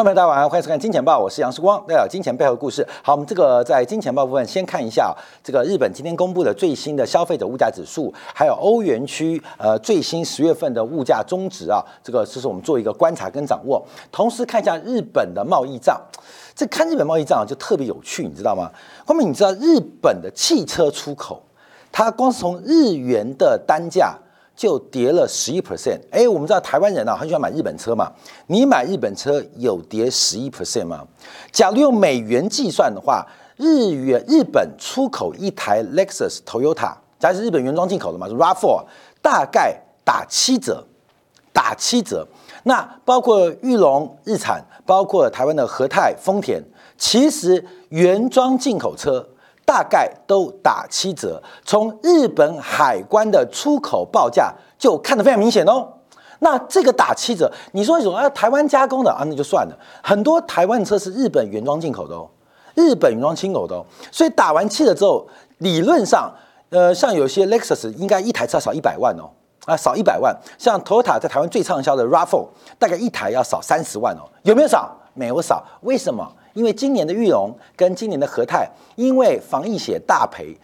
众朋友，大家晚上好，欢迎收看《金钱报》，我是杨世光，带来金钱背后的故事。好，我们这个在金钱报部分先看一下这个日本今天公布的最新的消费者物价指数，还有欧元区呃最新十月份的物价中值啊，这个这是我们做一个观察跟掌握。同时看一下日本的贸易账，这看日本贸易账就特别有趣，你知道吗？后面你知道日本的汽车出口，它光是从日元的单价。就跌了十一 percent，哎，我们知道台湾人啊很喜欢买日本车嘛，你买日本车有跌十一 percent 吗？假如用美元计算的话，日元日本出口一台 Lexus Toyota，假是日本原装进口的嘛，Rav4 大概打七折，打七折。那包括玉龙、日产，包括台湾的和泰、丰田，其实原装进口车。大概都打七折，从日本海关的出口报价就看得非常明显哦。那这个打七折，你说什么？台湾加工的啊，那就算了。很多台湾车是日本原装进口的哦，日本原装进口的哦。所以打完七折之后，理论上，呃，像有些 Lexus 应该一台车少一百万哦，啊，少一百万。像 Toyota 在台湾最畅销的 Rav4，大概一台要少三十万哦，有没有少？没有少。为什么？因为今年的玉龙跟今年的和泰，因为防疫险大赔，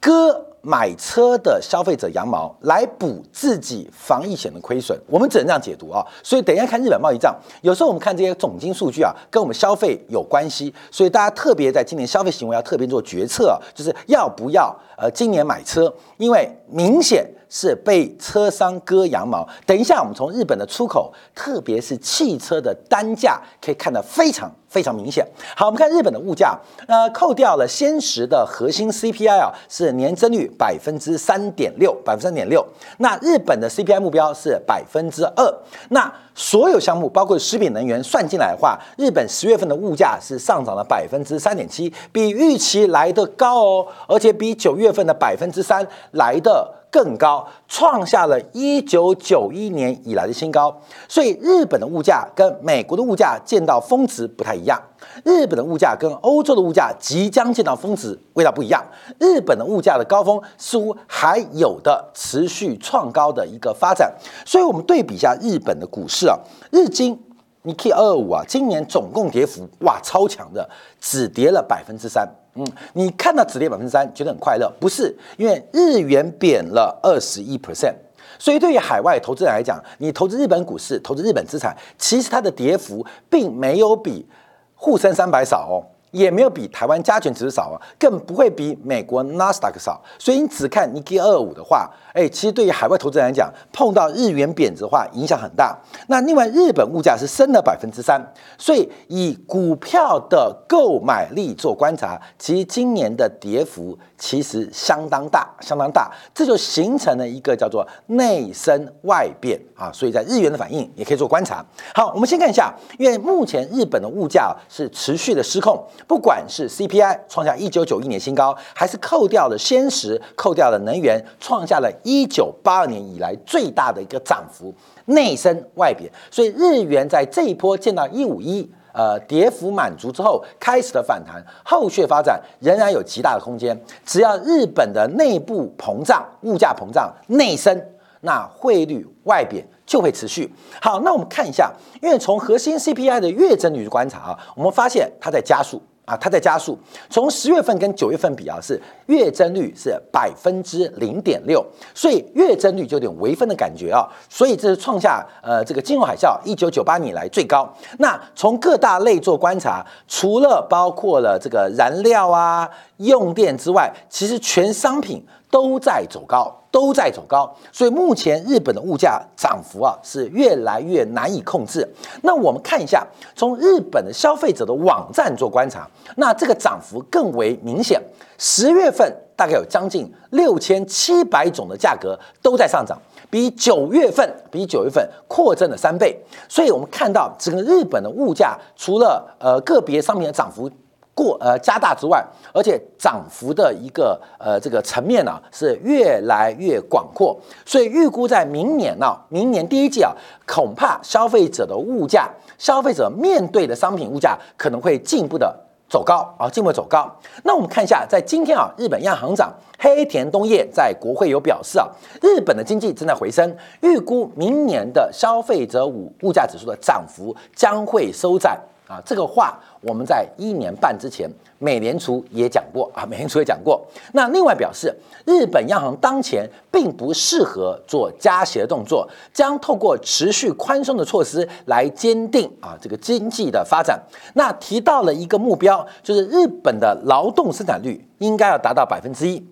割买车的消费者羊毛来补自己防疫险的亏损，我们只能这样解读啊。所以等一下看日本贸易账，有时候我们看这些总金数据啊，跟我们消费有关系，所以大家特别在今年消费行为要特别做决策，就是要不要呃今年买车，因为明显。是被车商割羊毛。等一下，我们从日本的出口，特别是汽车的单价，可以看得非常非常明显。好，我们看日本的物价，呃，扣掉了先时的核心 CPI 啊，是年增率百分之三点六，百分之三点六。那日本的 CPI 目标是百分之二。那所有项目，包括食品能源算进来的话，日本十月份的物价是上涨了百分之三点七，比预期来的高哦，而且比九月份的百分之三来的。更高，创下了一九九一年以来的新高。所以日本的物价跟美国的物价见到峰值不太一样，日本的物价跟欧洲的物价即将见到峰值，味道不一样。日本的物价的高峰似乎还有的持续创高的一个发展。所以我们对比一下日本的股市啊，日经。你 K 二五啊，今年总共跌幅哇超强的，只跌了百分之三。嗯，你看到止跌百分之三，觉得很快乐？不是，因为日元贬了二十一 percent，所以对于海外投资人来讲，你投资日本股市、投资日本资产，其实它的跌幅并没有比沪深三百少哦。也没有比台湾加权指数少啊，更不会比美国纳斯达克少。所以你只看 nike 二五的话，哎，其实对于海外投资人来讲，碰到日元贬值的话，影响很大。那另外，日本物价是升了百分之三，所以以股票的购买力做观察，其实今年的跌幅其实相当大，相当大，这就形成了一个叫做内升外变啊。所以在日元的反应也可以做观察。好，我们先看一下，因为目前日本的物价是持续的失控。不管是 CPI 创下一九九一年新高，还是扣掉了鲜食、扣掉了能源，创下了一九八二年以来最大的一个涨幅，内升外贬。所以日元在这一波见到一五一，呃，跌幅满足之后，开始的反弹，后续发展仍然有极大的空间。只要日本的内部膨胀、物价膨胀、内升，那汇率外贬就会持续。好，那我们看一下，因为从核心 CPI 的月增率观察啊，我们发现它在加速。啊，它在加速，从十月份跟九月份比啊，是月增率是百分之零点六，所以月增率就有点微分的感觉啊，所以这是创下呃这个金融海啸一九九八年来最高。那从各大类做观察，除了包括了这个燃料啊、用电之外，其实全商品都在走高。都在走高，所以目前日本的物价涨幅啊是越来越难以控制。那我们看一下，从日本的消费者的网站做观察，那这个涨幅更为明显。十月份大概有将近六千七百种的价格都在上涨，比九月份比九月份扩增了三倍。所以我们看到整个日本的物价，除了呃个别商品的涨幅。过呃加大之外，而且涨幅的一个呃这个层面呢是越来越广阔，所以预估在明年呢，明年第一季啊，恐怕消费者的物价，消费者面对的商品物价可能会进一步的走高啊，进一步走高。那我们看一下，在今天啊，日本央行长黑田东彦在国会有表示啊，日本的经济正在回升，预估明年的消费者物物价指数的涨幅将会收窄啊。这个话我们在一年半之前。美联储也讲过啊，美联储也讲过。那另外表示，日本央行当前并不适合做加息的动作，将透过持续宽松的措施来坚定啊这个经济的发展。那提到了一个目标，就是日本的劳动生产率应该要达到百分之一。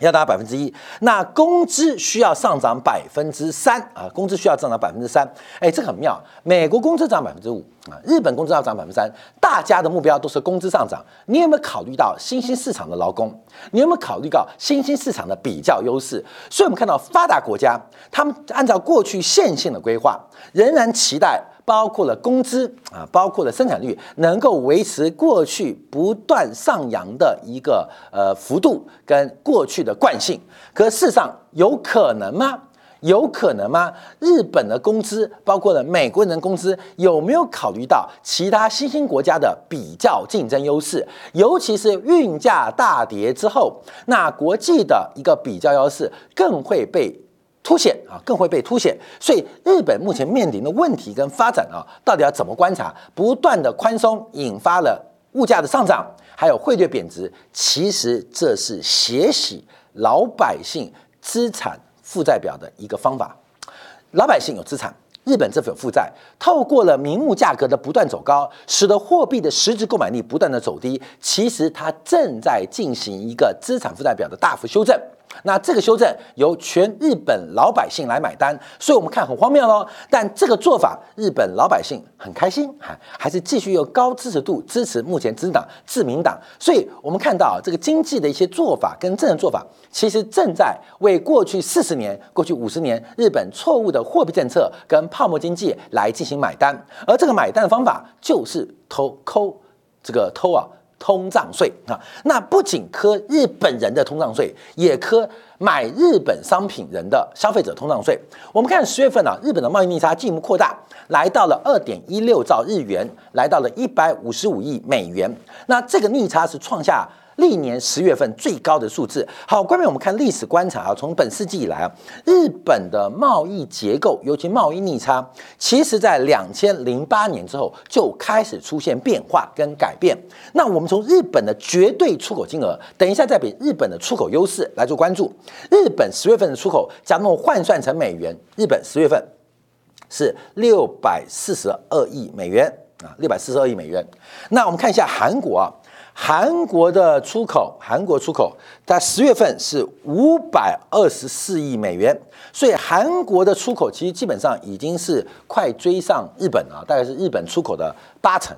要达百分之一，那工资需要上涨百分之三啊，工资需要上涨百分之三，哎，这个很妙。美国工资涨百分之五啊，日本工资要涨百分之三，大家的目标都是工资上涨。你有没有考虑到新兴市场的劳工？你有没有考虑到新兴市场的比较优势？所以我们看到发达国家，他们按照过去线性的规划，仍然期待。包括了工资啊，包括了生产率，能够维持过去不断上扬的一个呃幅度跟过去的惯性。可事实上有可能吗？有可能吗？日本的工资，包括了美国人的工资，有没有考虑到其他新兴国家的比较竞争优势？尤其是运价大跌之后，那国际的一个比较优势更会被。凸显啊，更会被凸显。所以，日本目前面临的问题跟发展啊，到底要怎么观察？不断的宽松引发了物价的上涨，还有汇率贬值。其实这是血洗老百姓资产负债表的一个方法。老百姓有资产，日本政府有负债，透过了名目价格的不断走高，使得货币的实质购买力不断的走低。其实它正在进行一个资产负债表的大幅修正。那这个修正由全日本老百姓来买单，所以我们看很荒谬喽。但这个做法，日本老百姓很开心，还还是继续用高支持度支持目前执政党自民党。所以我们看到，这个经济的一些做法跟政策做法，其实正在为过去四十年、过去五十年日本错误的货币政策跟泡沫经济来进行买单。而这个买单的方法就是偷抠这个偷啊。通胀税啊，那不仅科日本人的通胀税，也科买日本商品人的消费者通胀税。我们看十月份啊，日本的贸易逆差进一步扩大，来到了二点一六兆日元，来到了一百五十五亿美元。那这个逆差是创下。历年十月份最高的数字。好，关于我们看历史观察啊，从本世纪以来啊，日本的贸易结构，尤其贸易逆差，其实在两千零八年之后就开始出现变化跟改变。那我们从日本的绝对出口金额，等一下再比日本的出口优势来做关注。日本十月份的出口，假如换算成美元，日本十月份是六百四十二亿美元啊，六百四十二亿美元。那我们看一下韩国啊。韩国的出口，韩国出口在十月份是五百二十四亿美元，所以韩国的出口其实基本上已经是快追上日本了，大概是日本出口的八成。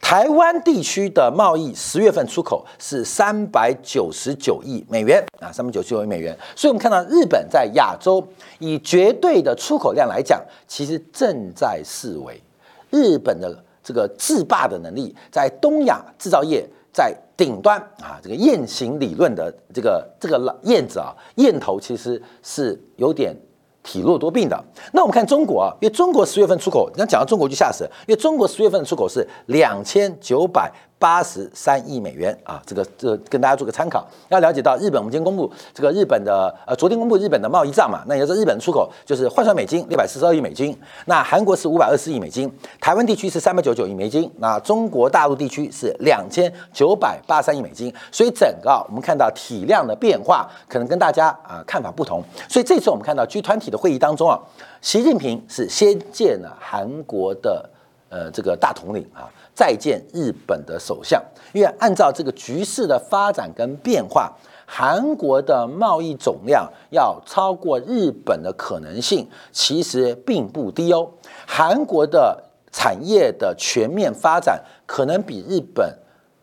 台湾地区的贸易十月份出口是三百九十九亿美元啊，三百九十九亿美元。所以我们看到日本在亚洲以绝对的出口量来讲，其实正在视为日本的这个制霸的能力，在东亚制造业。在顶端啊，这个雁行理论的这个这个燕子啊，燕头其实是有点体弱多病的。那我们看中国啊，因为中国十月份出口，你看讲到中国就吓死，因为中国十月份出口是两千九百。八十三亿美元啊，这个这跟大家做个参考。要了解到日本，我们今天公布这个日本的呃，昨天公布日本的贸易账嘛，那也是日本出口就是换算美金六百四十二亿美金，那韩国是五百二十亿美金，台湾地区是三百九十九亿美金，那中国大陆地区是两千九百八十三亿美金。所以整个啊我们看到体量的变化，可能跟大家啊看法不同。所以这次我们看到 G 团体的会议当中啊，习近平是先见了韩国的呃这个大统领啊。再见日本的首相，因为按照这个局势的发展跟变化，韩国的贸易总量要超过日本的可能性其实并不低哦。韩国的产业的全面发展可能比日本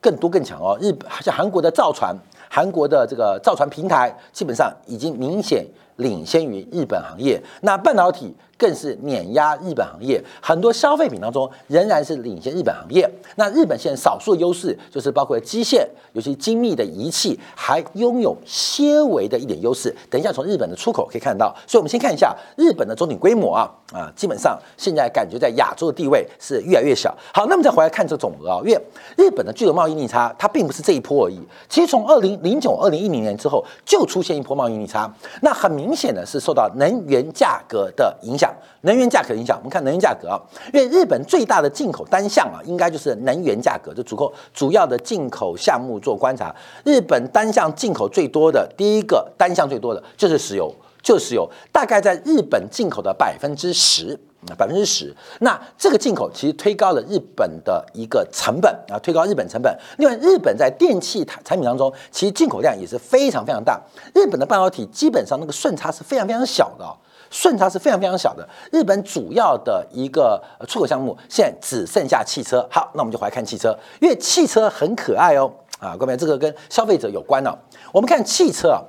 更多更强哦。日本像韩国的造船，韩国的这个造船平台基本上已经明显领先于日本行业。那半导体。更是碾压日本行业，很多消费品当中仍然是领先日本行业。那日本现在少数优势就是包括机械，尤其精密的仪器，还拥有些微的一点优势。等一下从日本的出口可以看到，所以我们先看一下日本的总体规模啊啊，基本上现在感觉在亚洲的地位是越来越小。好，那么再回来看这总额啊，因为日本的巨额贸易逆差，它并不是这一波而已。其实从二零零九、二零一零年之后就出现一波贸易逆差，那很明明显的是受到能源价格的影响。能源价格影响，我们看能源价格啊，因为日本最大的进口单项啊，应该就是能源价格，就足够主要的进口项目做观察。日本单项进口最多的第一个单项最多的就是石油，就是有，大概在日本进口的百分之十，百分之十。那这个进口其实推高了日本的一个成本啊，推高日本成本。另外，日本在电器产产品当中，其实进口量也是非常非常大。日本的半导体基本上那个顺差是非常非常小的。顺差是非常非常小的。日本主要的一个出口项目现在只剩下汽车。好，那我们就回来看汽车，因为汽车很可爱哦。啊，各位，这个跟消费者有关哦。我们看汽车啊，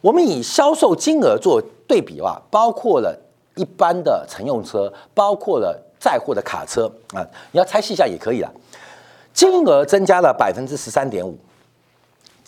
我们以销售金额做对比啊，包括了一般的乘用车，包括了载货的卡车啊，你要拆细一下也可以了。金额增加了百分之十三点五。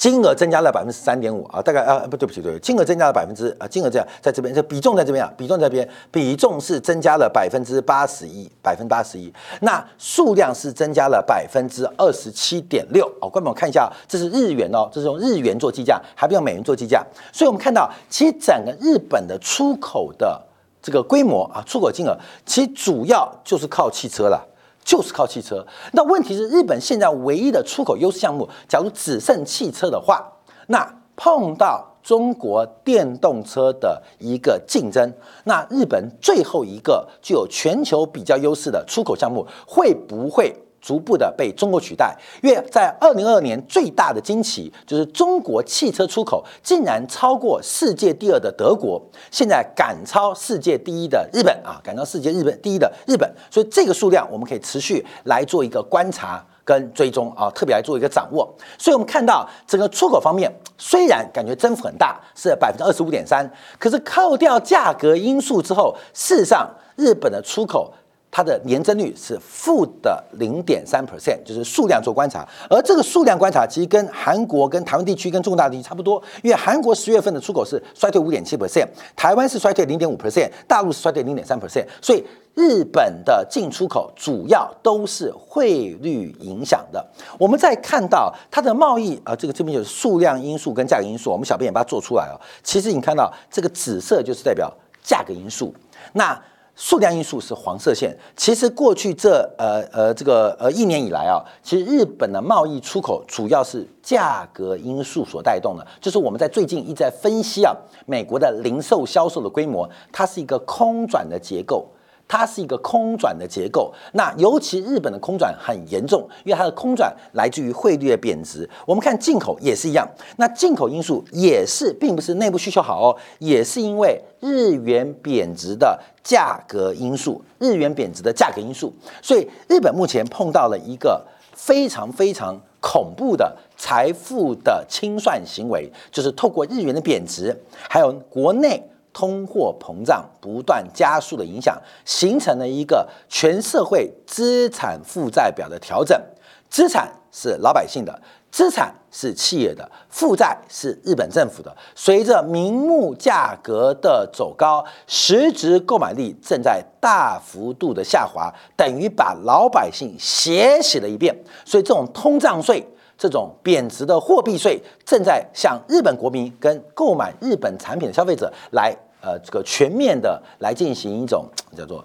金额增加了百分之三点五啊，大概啊不对不起对，金额增加了百分之啊，金额这样在这边，这比重在这边啊，比重在这边，比重是增加了百分之八十一，百分之八十一，那数量是增加了百分之二十七点六哦，观众看一下，这是日元哦，这是用日元做计价，还不用美元做计价，所以我们看到，其实整个日本的出口的这个规模啊，出口金额其主要就是靠汽车了。就是靠汽车，那问题是日本现在唯一的出口优势项目，假如只剩汽车的话，那碰到中国电动车的一个竞争，那日本最后一个具有全球比较优势的出口项目会不会？逐步的被中国取代，因为在二零二二年最大的惊奇就是中国汽车出口竟然超过世界第二的德国，现在赶超世界第一的日本啊，赶超世界日本第一的日本，所以这个数量我们可以持续来做一个观察跟追踪啊，特别来做一个掌握。所以我们看到整个出口方面虽然感觉增幅很大，是百分之二十五点三，可是扣掉价格因素之后，事实上日本的出口。它的年增率是负的零点三 percent，就是数量做观察，而这个数量观察其实跟韩国、跟台湾地区、跟中国大地区差不多，因为韩国十月份的出口是衰退五点七 percent，台湾是衰退零点五 percent，大陆是衰退零点三 percent，所以日本的进出口主要都是汇率影响的。我们再看到它的贸易啊，这个这边就是数量因素跟价格因素，我们小编也把它做出来了。其实你看到这个紫色就是代表价格因素，那。数量因素是黄色线。其实过去这呃呃这个呃一年以来啊，其实日本的贸易出口主要是价格因素所带动的。就是我们在最近一直在分析啊，美国的零售销售的规模，它是一个空转的结构。它是一个空转的结构，那尤其日本的空转很严重，因为它的空转来自于汇率的贬值。我们看进口也是一样，那进口因素也是，并不是内部需求好哦，也是因为日元贬值的价格因素，日元贬值的价格因素。所以日本目前碰到了一个非常非常恐怖的财富的清算行为，就是透过日元的贬值，还有国内。通货膨胀不断加速的影响，形成了一个全社会资产负债表的调整。资产是老百姓的，资产是企业的，负债是日本政府的。随着名目价格的走高，实质购买力正在大幅度的下滑，等于把老百姓血洗了一遍。所以，这种通胀税、这种贬值的货币税，正在向日本国民跟购买日本产品的消费者来。呃，这个全面的来进行一种叫做。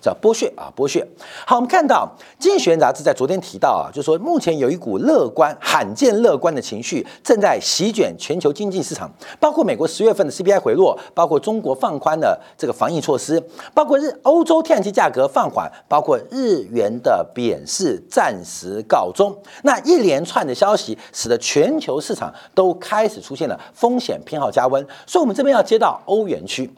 叫剥削啊，剥削。好，我们看到《经济学人》杂志在昨天提到啊，就说目前有一股乐观、罕见乐观的情绪正在席卷全球经济市场，包括美国十月份的 CPI 回落，包括中国放宽的这个防疫措施，包括日欧洲天然气价格放缓，包括日元的贬势暂时告终。那一连串的消息使得全球市场都开始出现了风险偏好加温，所以我们这边要接到欧元区。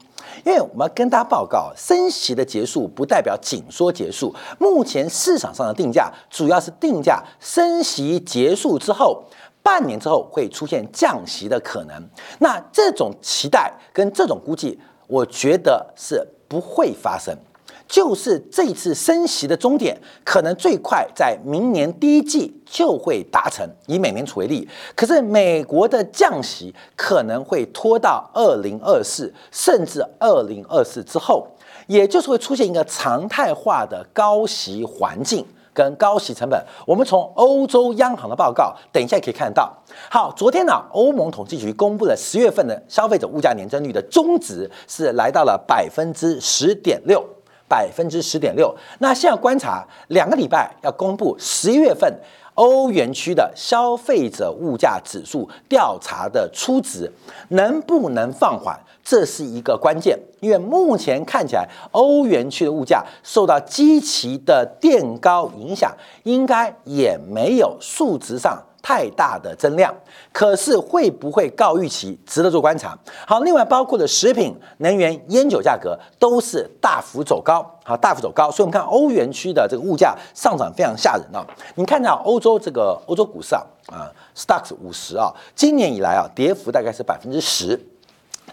因为我们要跟大家报告，升息的结束不代表紧缩结束。目前市场上的定价主要是定价升息结束之后。半年之后会出现降息的可能。那这种期待跟这种估计，我觉得是不会发生。就是这次升息的终点，可能最快在明年第一季就会达成。以美联储为例，可是美国的降息可能会拖到二零二四，甚至二零二四之后，也就是会出现一个常态化的高息环境跟高息成本。我们从欧洲央行的报告，等一下可以看到。好，昨天呢，欧盟统计局公布了十月份的消费者物价年增率的中值是来到了百分之十点六。百分之十点六。那现在观察两个礼拜要公布十一月份欧元区的消费者物价指数调查的初值能不能放缓，这是一个关键。因为目前看起来欧元区的物价受到积极的垫高影响，应该也没有数值上。太大的增量，可是会不会高预期，值得做观察。好，另外包括的食品、能源、烟酒价格都是大幅走高，好，大幅走高。所以，我们看欧元区的这个物价上涨非常吓人啊。你看到欧洲这个欧洲股市啊，啊，Stocks 五十啊，今年以来啊，跌幅大概是百分之十。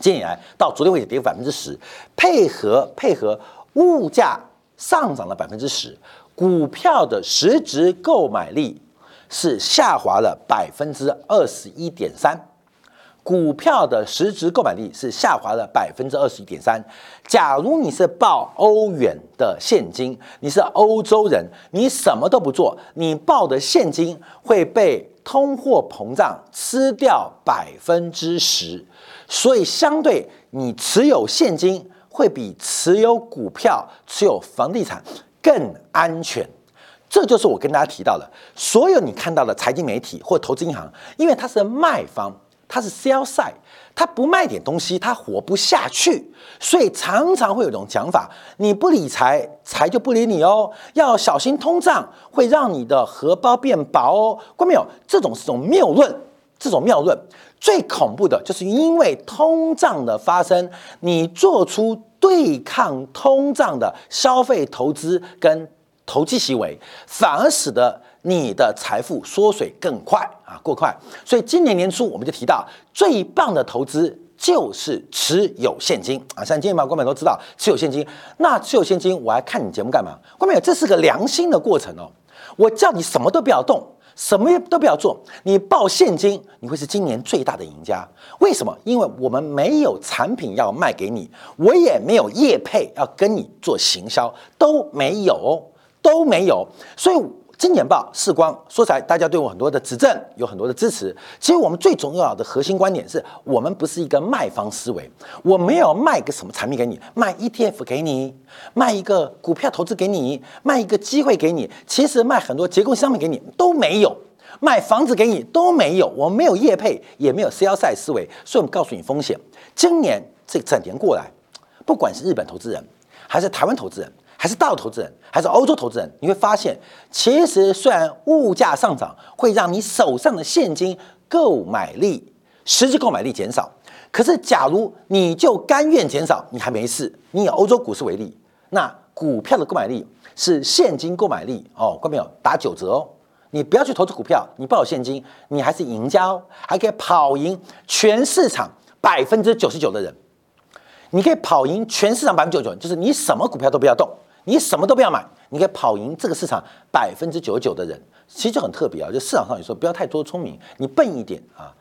今年以来到昨天为止跌幅百分之十，配合配合物价上涨了百分之十，股票的实质购买力。是下滑了百分之二十一点三，股票的实质购买力是下滑了百分之二十一点三。假如你是报欧元的现金，你是欧洲人，你什么都不做，你报的现金会被通货膨胀吃掉百分之十，所以相对你持有现金会比持有股票、持有房地产更安全。这就是我跟大家提到的，所有你看到的财经媒体或投资银行，因为它是卖方，它是 sell side，它不卖点东西，它活不下去，所以常常会有一种讲法：你不理财，财就不理你哦，要小心通胀会让你的荷包变薄哦。关没有？这种是种谬论，这种谬论最恐怖的就是因为通胀的发生，你做出对抗通胀的消费投资跟。投机行为反而使得你的财富缩水更快啊，过快。所以今年年初我们就提到，最棒的投资就是持有现金啊。像今天嘛，观众都知道持有现金。那持有现金，我还看你节目干嘛？观众这是个良心的过程哦。我叫你什么都不要动，什么都不要做，你报现金，你会是今年最大的赢家。为什么？因为我们没有产品要卖给你，我也没有业配要跟你做行销，都没有。都没有，所以金钱报视光说起来，大家对我很多的指正，有很多的支持。其实我们最重要的核心观点是我们不是一个卖方思维，我没有卖个什么产品给你，卖 ETF 给你，卖一个股票投资给你，卖一个机会给你，其实卖很多结构商品给你都没有，卖房子给你都没有，我们没有业配，也没有 sell side 思维，所以我们告诉你风险。今年这整年过来，不管是日本投资人还是台湾投资人。还是大陆投资人，还是欧洲投资人，你会发现，其实虽然物价上涨会让你手上的现金购买力、实际购买力减少，可是假如你就甘愿减少，你还没事。你以欧洲股市为例，那股票的购买力是现金购买力哦，看没有？打九折哦。你不要去投资股票，你抱有现金，你还是赢家哦，还可以跑赢全市场百分之九十九的人。你可以跑赢全市场百分之九十九，就是你什么股票都不要动。你什么都不要买，你可以跑赢这个市场百分之九十九的人，其实就很特别啊。就市场上有时候不要太多聪明，你笨一点啊，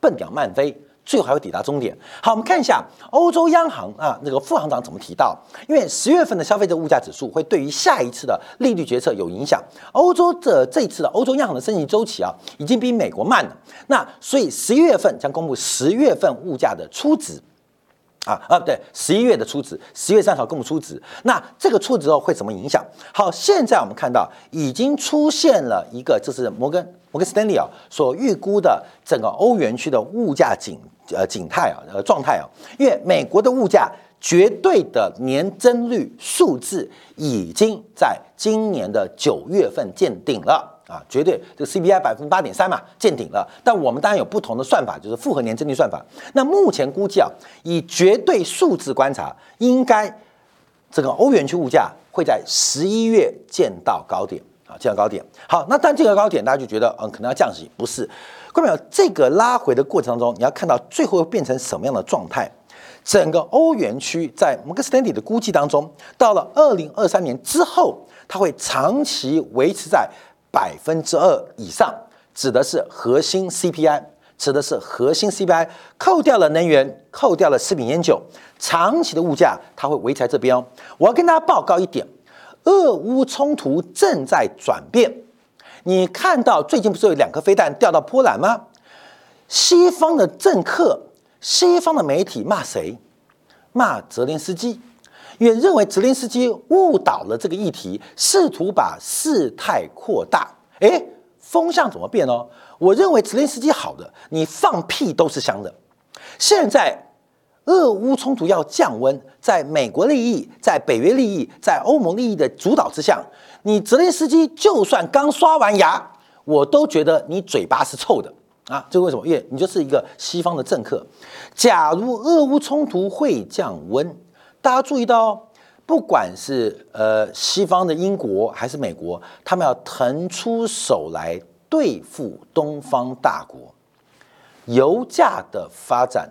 笨鸟慢飞，最后还会抵达终点。好，我们看一下欧洲央行啊，那个副行长怎么提到？因为十月份的消费者物价指数会对于下一次的利率决策有影响。欧洲的这次的欧洲央行的升息周期啊，已经比美国慢了。那所以十一月份将公布十月份物价的初值。啊啊，对，十一月的初值，十月三十号公布初值，那这个初值后会怎么影响？好，现在我们看到已经出现了一个，就是摩根摩根斯丹利啊所预估的整个欧元区的物价景呃景态啊呃状态啊，因为美国的物价。绝对的年增率数字已经在今年的九月份见顶了啊！绝对这个 CPI 百分之八点三嘛，见顶了。但我们当然有不同的算法，就是复合年增率算法。那目前估计啊，以绝对数字观察，应该这个欧元区物价会在十一月见到高点。啊，见到高点。好，那但这个高点大家就觉得嗯可能要降息，不是？各位朋友，这个拉回的过程当中，你要看到最后会变成什么样的状态？整个欧元区在摩根斯丹利的估计当中，到了二零二三年之后，它会长期维持在百分之二以上，指的是核心 CPI，指的是核心 CPI，扣掉了能源，扣掉了食品烟酒，长期的物价它会维持在这边哦。我要跟大家报告一点，俄乌冲突正在转变。你看到最近不是有两颗飞弹掉到波兰吗？西方的政客。西方的媒体骂谁？骂泽连斯基，因为认为泽连斯基误导了这个议题，试图把事态扩大。哎，风向怎么变哦？我认为泽连斯基好的，你放屁都是香的。现在俄乌冲突要降温，在美国利益、在北约利益、在欧盟利益的主导之下，你泽连斯基就算刚刷完牙，我都觉得你嘴巴是臭的。啊，这为什么？因为你就是一个西方的政客。假如俄乌冲突会降温，大家注意到，不管是呃西方的英国还是美国，他们要腾出手来对付东方大国，油价的发展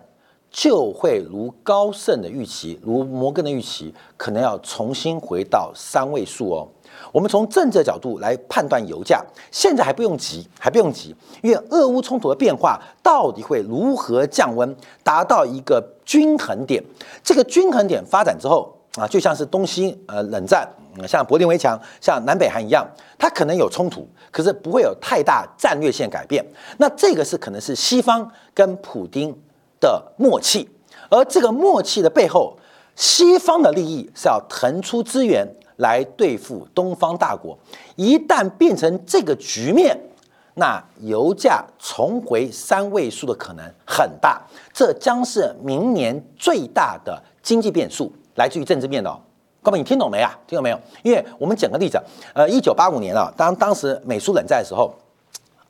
就会如高盛的预期，如摩根的预期，可能要重新回到三位数哦。我们从政治角度来判断油价，现在还不用急，还不用急，因为俄乌冲突的变化到底会如何降温，达到一个均衡点。这个均衡点发展之后啊，就像是东西呃冷战，像柏林围墙，像南北韩一样，它可能有冲突，可是不会有太大战略性改变。那这个是可能是西方跟普京的默契，而这个默契的背后，西方的利益是要腾出资源。来对付东方大国，一旦变成这个局面，那油价重回三位数的可能很大，这将是明年最大的经济变数，来自于政治面的。各位，你听懂没啊？听懂没有？因为我们讲个例子，呃，一九八五年啊，当当时美苏冷战的时候，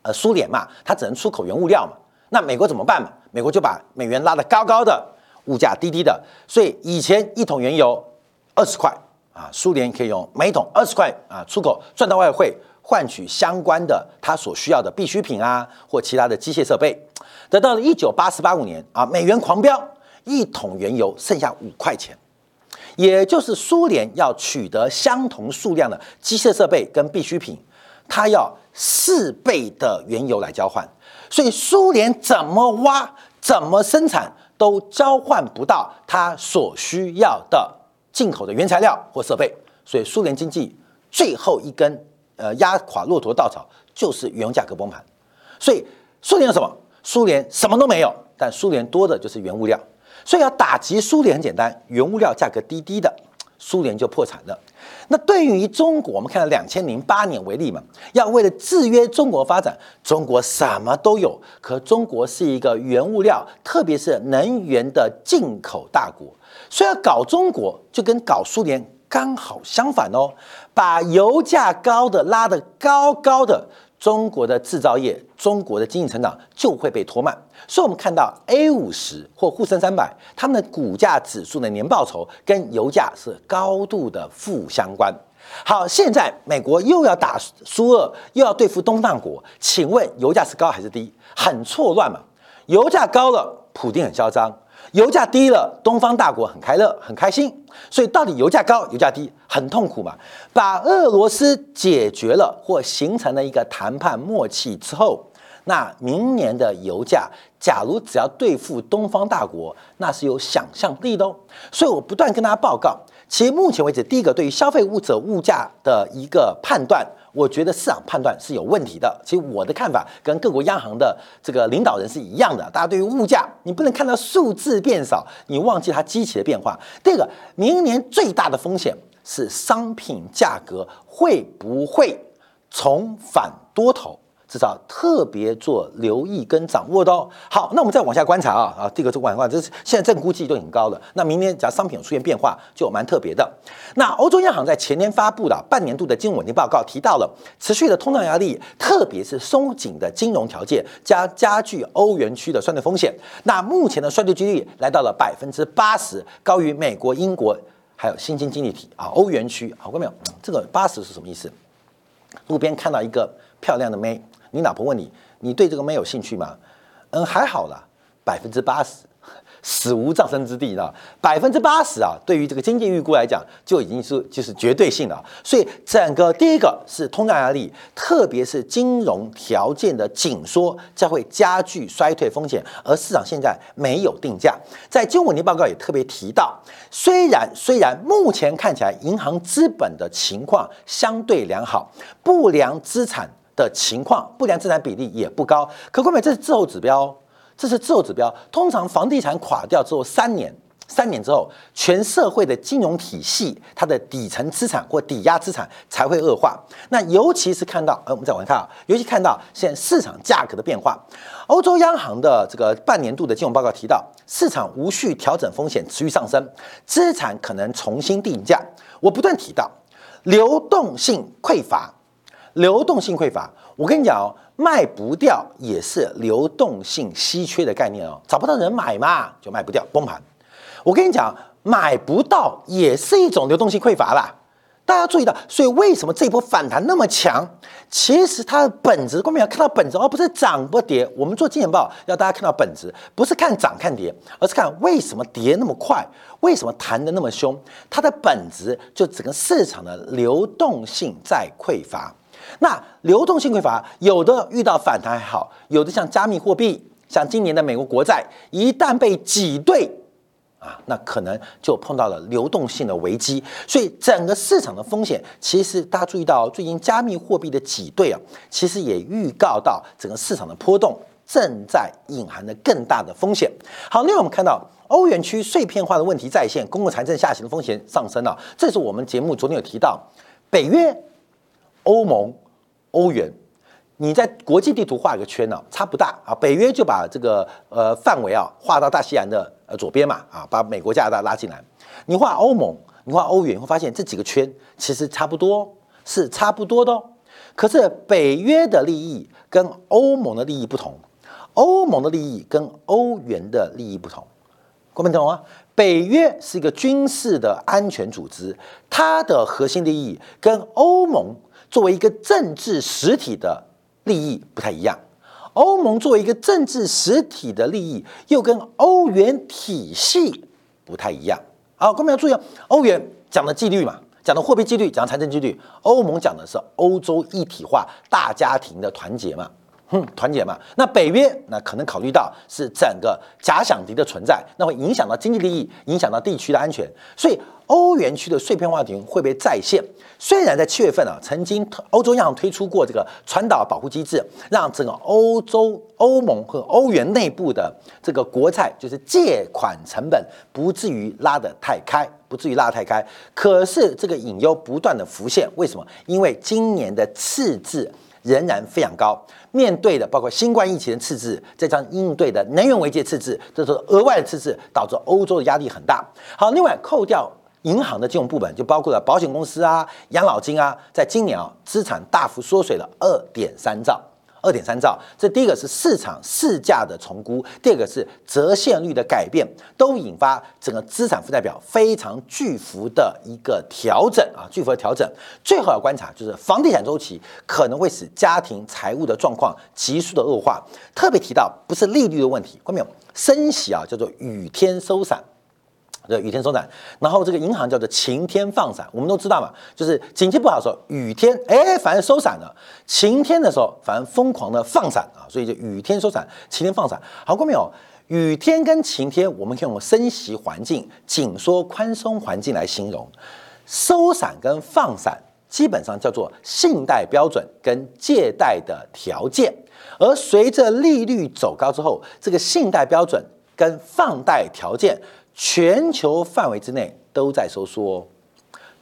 呃，苏联嘛，它只能出口原物料嘛，那美国怎么办嘛？美国就把美元拉得高高的，物价低低的，所以以前一桶原油二十块。啊，苏联可以用每桶二十块啊出口赚到外汇，换取相关的他所需要的必需品啊或其他的机械设备。得到了一九八四八五年啊，美元狂飙，一桶原油剩下五块钱，也就是苏联要取得相同数量的机械设备跟必需品，它要四倍的原油来交换，所以苏联怎么挖怎么生产都交换不到它所需要的。进口的原材料或设备，所以苏联经济最后一根呃压垮骆驼的稻草就是原油价格崩盘。所以苏联有什么？苏联什么都没有，但苏联多的就是原物料。所以要打击苏联很简单，原物料价格低低的，苏联就破产了。那对于中国，我们看到两千零八年为例嘛，要为了制约中国发展，中国什么都有，可中国是一个原物料，特别是能源的进口大国。所以搞中国，就跟搞苏联刚好相反哦。把油价高的拉得高高的，中国的制造业、中国的经济成长就会被拖慢。所以，我们看到 A 五十或沪深三百，他们的股价指数的年报酬跟油价是高度的负相关。好，现在美国又要打苏俄，又要对付东大国，请问油价是高还是低？很错乱嘛。油价高了，普京很嚣张。油价低了，东方大国很开乐，很开心。所以到底油价高、油价低很痛苦嘛？把俄罗斯解决了或形成了一个谈判默契之后，那明年的油价，假如只要对付东方大国，那是有想象力的哦。所以我不断跟大家报告，其实目前为止，第一个对于消费物者物价的一个判断。我觉得市场判断是有问题的。其实我的看法跟各国央行的这个领导人是一样的。大家对于物价，你不能看到数字变少，你忘记它机器的变化。第二个，明年最大的风险是商品价格会不会重返多头。至少特别做留意跟掌握的哦。好，那我们再往下观察啊啊，这个是往下，这是现在正估计都很高的。那明年只要商品有出现变化，就蛮特别的。那欧洲央行在前年发布的半年度的金融稳定报告提到了持续的通胀压力，特别是松紧的金融条件加加剧欧元区的衰退风险。那目前的衰退几率来到了百分之八十，高于美国、英国还有新兴经济体啊，欧元区好过没有？这个八十是什么意思？路边看到一个漂亮的妹，你老婆问你，你对这个没有兴趣吗？嗯，还好啦，百分之八十。死无葬身之地啊，百分之八十啊，对于这个经济预估来讲，就已经是就是绝对性了。所以整个第一个是通胀压力，特别是金融条件的紧缩，将会加剧衰退风险。而市场现在没有定价，在金融稳定报告也特别提到，虽然虽然目前看起来银行资本的情况相对良好，不良资产的情况不良资产比例也不高，可各位这是滞后指标。这是滞后指标。通常房地产垮掉之后三年，三年之后，全社会的金融体系它的底层资产或抵押资产才会恶化。那尤其是看到，呃，我们再往下看啊，尤其看到现在市场价格的变化。欧洲央行的这个半年度的金融报告提到，市场无序调整风险持续上升，资产可能重新定价。我不断提到流动性匮乏，流动性匮乏。我跟你讲哦。卖不掉也是流动性稀缺的概念哦，找不到人买嘛，就卖不掉崩盘。我跟你讲，买不到也是一种流动性匮乏啦。大家注意到，所以为什么这波反弹那么强？其实它的本质，我们要看到本质，而不是涨不跌。我们做金钱报要大家看到本质，不是看涨看跌，而是看为什么跌那么快，为什么弹得那么凶。它的本质就整个市场的流动性在匮乏。那流动性匮乏，有的遇到反弹还好，有的像加密货币，像今年的美国国债，一旦被挤兑，啊，那可能就碰到了流动性的危机。所以整个市场的风险，其实大家注意到，最近加密货币的挤兑啊，其实也预告到整个市场的波动正在隐含着更大的风险。好，另外我们看到欧元区碎片化的问题再现，公共财政下行的风险上升了。这是我们节目昨天有提到，北约。欧盟、欧元，你在国际地图画一个圈呢，差不大啊。北约就把这个呃范围啊画到大西洋的呃左边嘛啊，把美国、加拿大拉进来。你画欧盟，你画欧元，你会发现这几个圈其实差不多，是差不多的。哦。可是北约的利益跟欧盟的利益不同，欧盟的利益跟欧元的利益不同。各位懂吗？北约是一个军事的安全组织，它的核心利益跟欧盟。作为一个政治实体的利益不太一样，欧盟作为一个政治实体的利益又跟欧元体系不太一样。好，各位要注意，欧元讲的纪律嘛，讲的货币纪律，讲财政纪律；欧盟讲的是欧洲一体化、大家庭的团结嘛。哼，团结嘛，那北约那可能考虑到是整个假想敌的存在，那会影响到经济利益，影响到地区的安全，所以欧元区的碎片化停会被再现。虽然在七月份啊，曾经欧洲央行推出过这个传导保护机制，让整个欧洲欧盟和欧元内部的这个国债就是借款成本不至于拉得太开，不至于拉得太开。可是这个隐忧不断的浮现，为什么？因为今年的赤字仍然非常高。面对的包括新冠疫情的赤字，这张应对的能源危机赤字，这是额外的赤字，导致欧洲的压力很大。好，另外扣掉银行的金融部门，就包括了保险公司啊、养老金啊，在今年啊，资产大幅缩水了二点三兆。二点三兆，这第一个是市场市价的重估，第二个是折现率的改变，都引发整个资产负债表非常巨幅的一个调整啊，巨幅的调整。最后要观察就是房地产周期可能会使家庭财务的状况急速的恶化。特别提到不是利率的问题，看到没有？升息啊，叫做雨天收伞。对，雨天收伞，然后这个银行叫做晴天放伞。我们都知道嘛，就是景气不好的时候，雨天哎，反而收伞了；晴天的时候，反而疯狂的放伞啊。所以就雨天收伞，晴天放伞。好过没有？雨天跟晴天，我们可以用升息环境、紧缩宽松环境来形容。收伞跟放伞，基本上叫做信贷标准跟借贷的条件。而随着利率走高之后，这个信贷标准跟放贷条件。全球范围之内都在收缩，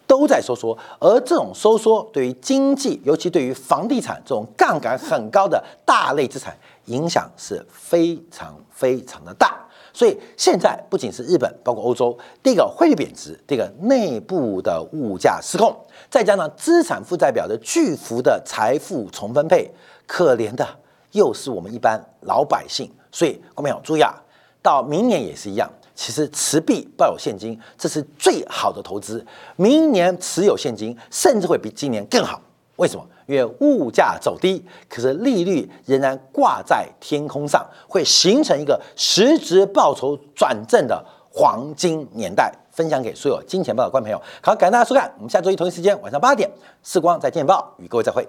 都在收缩，而这种收缩对于经济，尤其对于房地产这种杠杆很高的大类资产影响是非常非常的大。所以现在不仅是日本，包括欧洲，第一个汇率贬值，第一个内部的物价失控，再加上资产负债表的巨幅的财富重分配，可怜的又是我们一般老百姓。所以各位朋友注意啊，到明年也是一样。其实持币抱有现金，这是最好的投资。明年持有现金，甚至会比今年更好。为什么？因为物价走低，可是利率仍然挂在天空上，会形成一个实质报酬转正的黄金年代。分享给所有金钱报的观众朋友。好，感谢大家收看，我们下周一同一时间晚上八点，视光在金钱豹与各位再会。